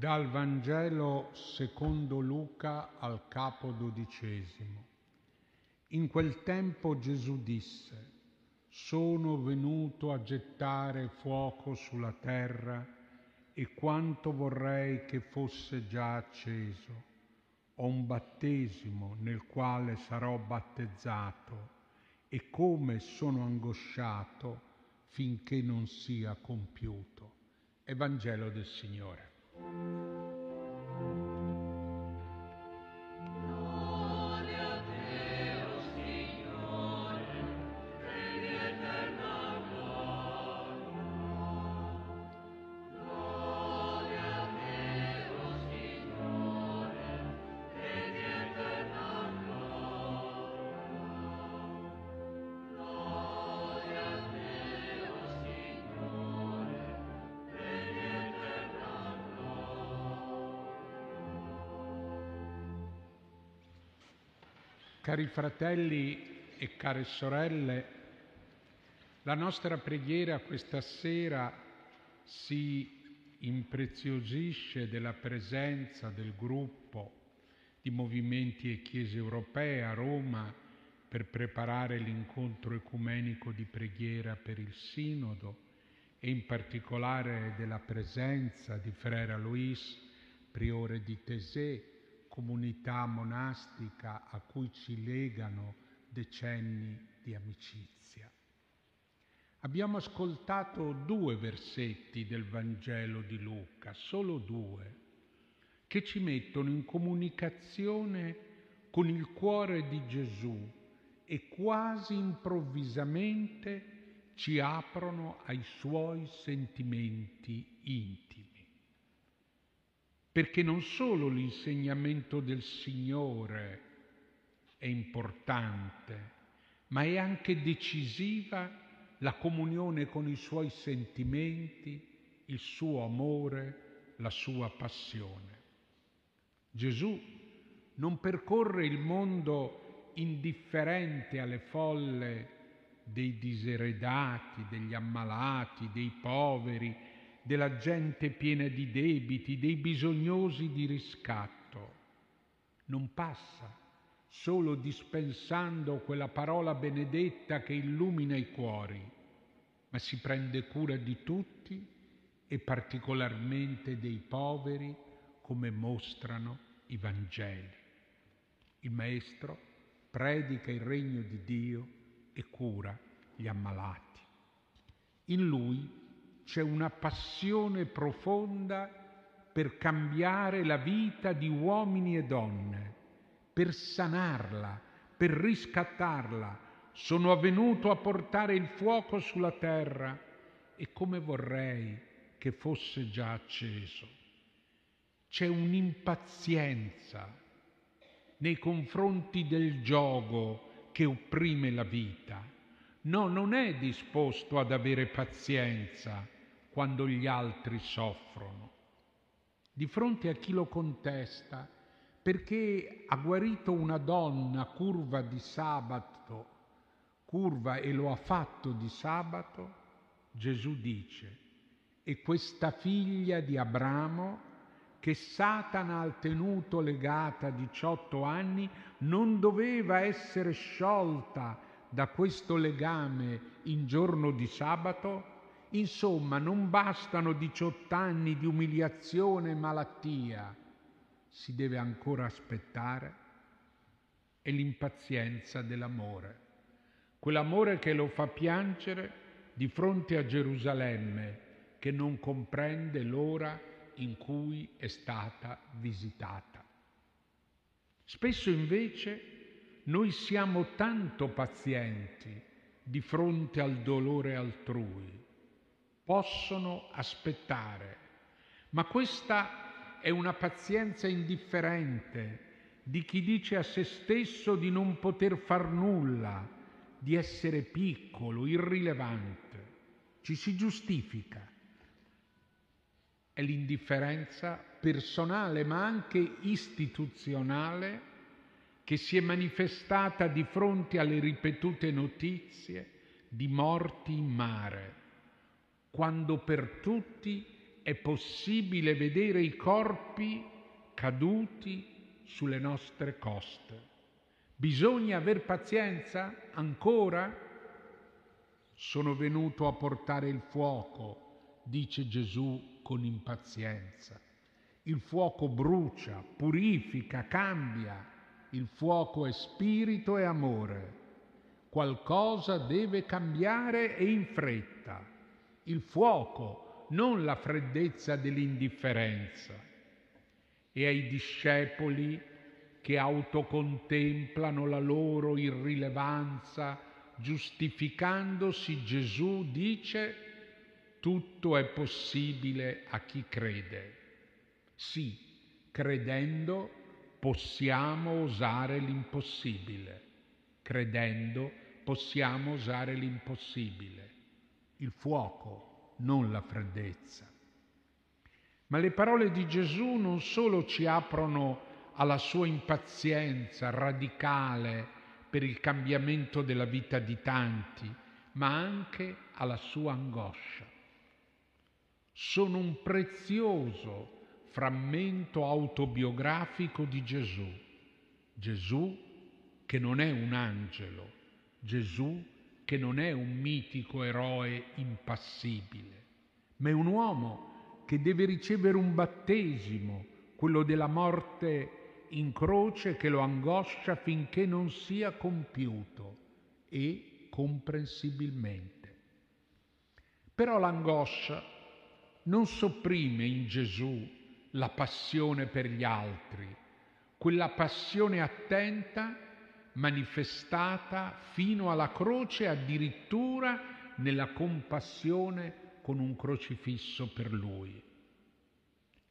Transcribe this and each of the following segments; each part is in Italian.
Dal Vangelo secondo Luca al capo dodicesimo. In quel tempo Gesù disse, sono venuto a gettare fuoco sulla terra e quanto vorrei che fosse già acceso. Ho un battesimo nel quale sarò battezzato e come sono angosciato finché non sia compiuto. Evangelo del Signore. Música Cari fratelli e care sorelle, la nostra preghiera questa sera si impreziosisce della presenza del gruppo di movimenti e chiese europee a Roma per preparare l'incontro ecumenico di preghiera per il Sinodo e in particolare della presenza di Frera Luis, priore di Tesè, comunità monastica a cui ci legano decenni di amicizia. Abbiamo ascoltato due versetti del Vangelo di Luca, solo due, che ci mettono in comunicazione con il cuore di Gesù e quasi improvvisamente ci aprono ai suoi sentimenti intimi perché non solo l'insegnamento del Signore è importante, ma è anche decisiva la comunione con i suoi sentimenti, il suo amore, la sua passione. Gesù non percorre il mondo indifferente alle folle dei diseredati, degli ammalati, dei poveri, della gente piena di debiti, dei bisognosi di riscatto. Non passa solo dispensando quella parola benedetta che illumina i cuori, ma si prende cura di tutti e particolarmente dei poveri, come mostrano i Vangeli. Il Maestro predica il regno di Dio e cura gli ammalati. In lui c'è una passione profonda per cambiare la vita di uomini e donne, per sanarla, per riscattarla. Sono avvenuto a portare il fuoco sulla terra e come vorrei che fosse già acceso. C'è un'impazienza nei confronti del gioco che opprime la vita. No, non è disposto ad avere pazienza quando gli altri soffrono. Di fronte a chi lo contesta, perché ha guarito una donna curva di sabato, curva e lo ha fatto di sabato, Gesù dice, e questa figlia di Abramo che Satana ha tenuto legata 18 anni non doveva essere sciolta da questo legame in giorno di sabato? Insomma, non bastano 18 anni di umiliazione e malattia, si deve ancora aspettare. È l'impazienza dell'amore, quell'amore che lo fa piangere di fronte a Gerusalemme, che non comprende l'ora in cui è stata visitata. Spesso invece noi siamo tanto pazienti di fronte al dolore altrui possono aspettare, ma questa è una pazienza indifferente di chi dice a se stesso di non poter far nulla, di essere piccolo, irrilevante. Ci si giustifica. È l'indifferenza personale ma anche istituzionale che si è manifestata di fronte alle ripetute notizie di morti in mare quando per tutti è possibile vedere i corpi caduti sulle nostre coste. Bisogna aver pazienza ancora? Sono venuto a portare il fuoco, dice Gesù con impazienza. Il fuoco brucia, purifica, cambia. Il fuoco è spirito e amore. Qualcosa deve cambiare e in fretta. Il fuoco, non la freddezza dell'indifferenza. E ai discepoli che autocontemplano la loro irrilevanza, giustificandosi, Gesù dice, tutto è possibile a chi crede. Sì, credendo possiamo osare l'impossibile. Credendo possiamo osare l'impossibile. Il fuoco, non la freddezza. Ma le parole di Gesù non solo ci aprono alla sua impazienza radicale per il cambiamento della vita di tanti, ma anche alla sua angoscia. Sono un prezioso frammento autobiografico di Gesù. Gesù che non è un angelo, Gesù che non è un mitico eroe impassibile, ma è un uomo che deve ricevere un battesimo, quello della morte in croce che lo angoscia finché non sia compiuto e comprensibilmente. Però l'angoscia non sopprime in Gesù la passione per gli altri, quella passione attenta manifestata fino alla croce addirittura nella compassione con un crocifisso per lui.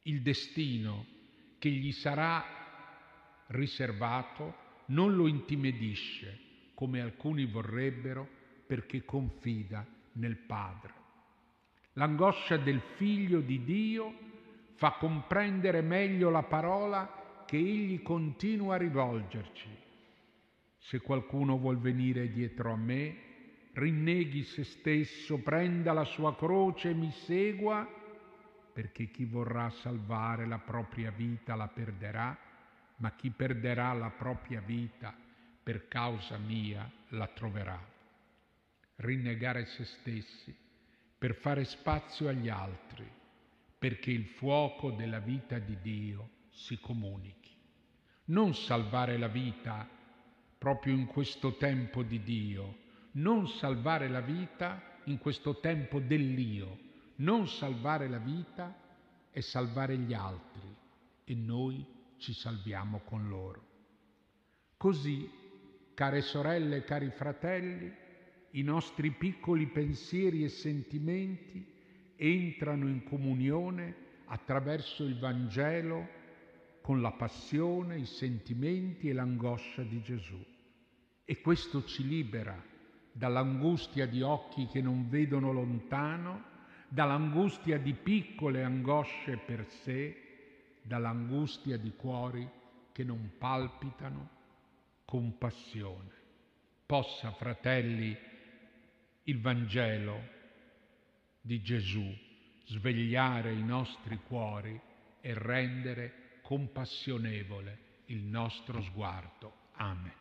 Il destino che gli sarà riservato non lo intimidisce, come alcuni vorrebbero, perché confida nel Padre. L'angoscia del Figlio di Dio fa comprendere meglio la parola che Egli continua a rivolgerci. Se qualcuno vuol venire dietro a me, rinneghi se stesso, prenda la sua croce e mi segua, perché chi vorrà salvare la propria vita la perderà ma chi perderà la propria vita per causa mia la troverà. Rinnegare se stessi per fare spazio agli altri, perché il fuoco della vita di Dio si comunichi. Non salvare la vita proprio in questo tempo di Dio, non salvare la vita in questo tempo dell'io, non salvare la vita è salvare gli altri. E noi ci salviamo con loro. Così, care sorelle e cari fratelli, i nostri piccoli pensieri e sentimenti entrano in comunione attraverso il Vangelo con la passione, i sentimenti e l'angoscia di Gesù. E questo ci libera dall'angustia di occhi che non vedono lontano, dall'angustia di piccole angosce per sé, dall'angustia di cuori che non palpitano con passione. Possa, fratelli, il Vangelo di Gesù svegliare i nostri cuori e rendere compassionevole il nostro sguardo. Amen.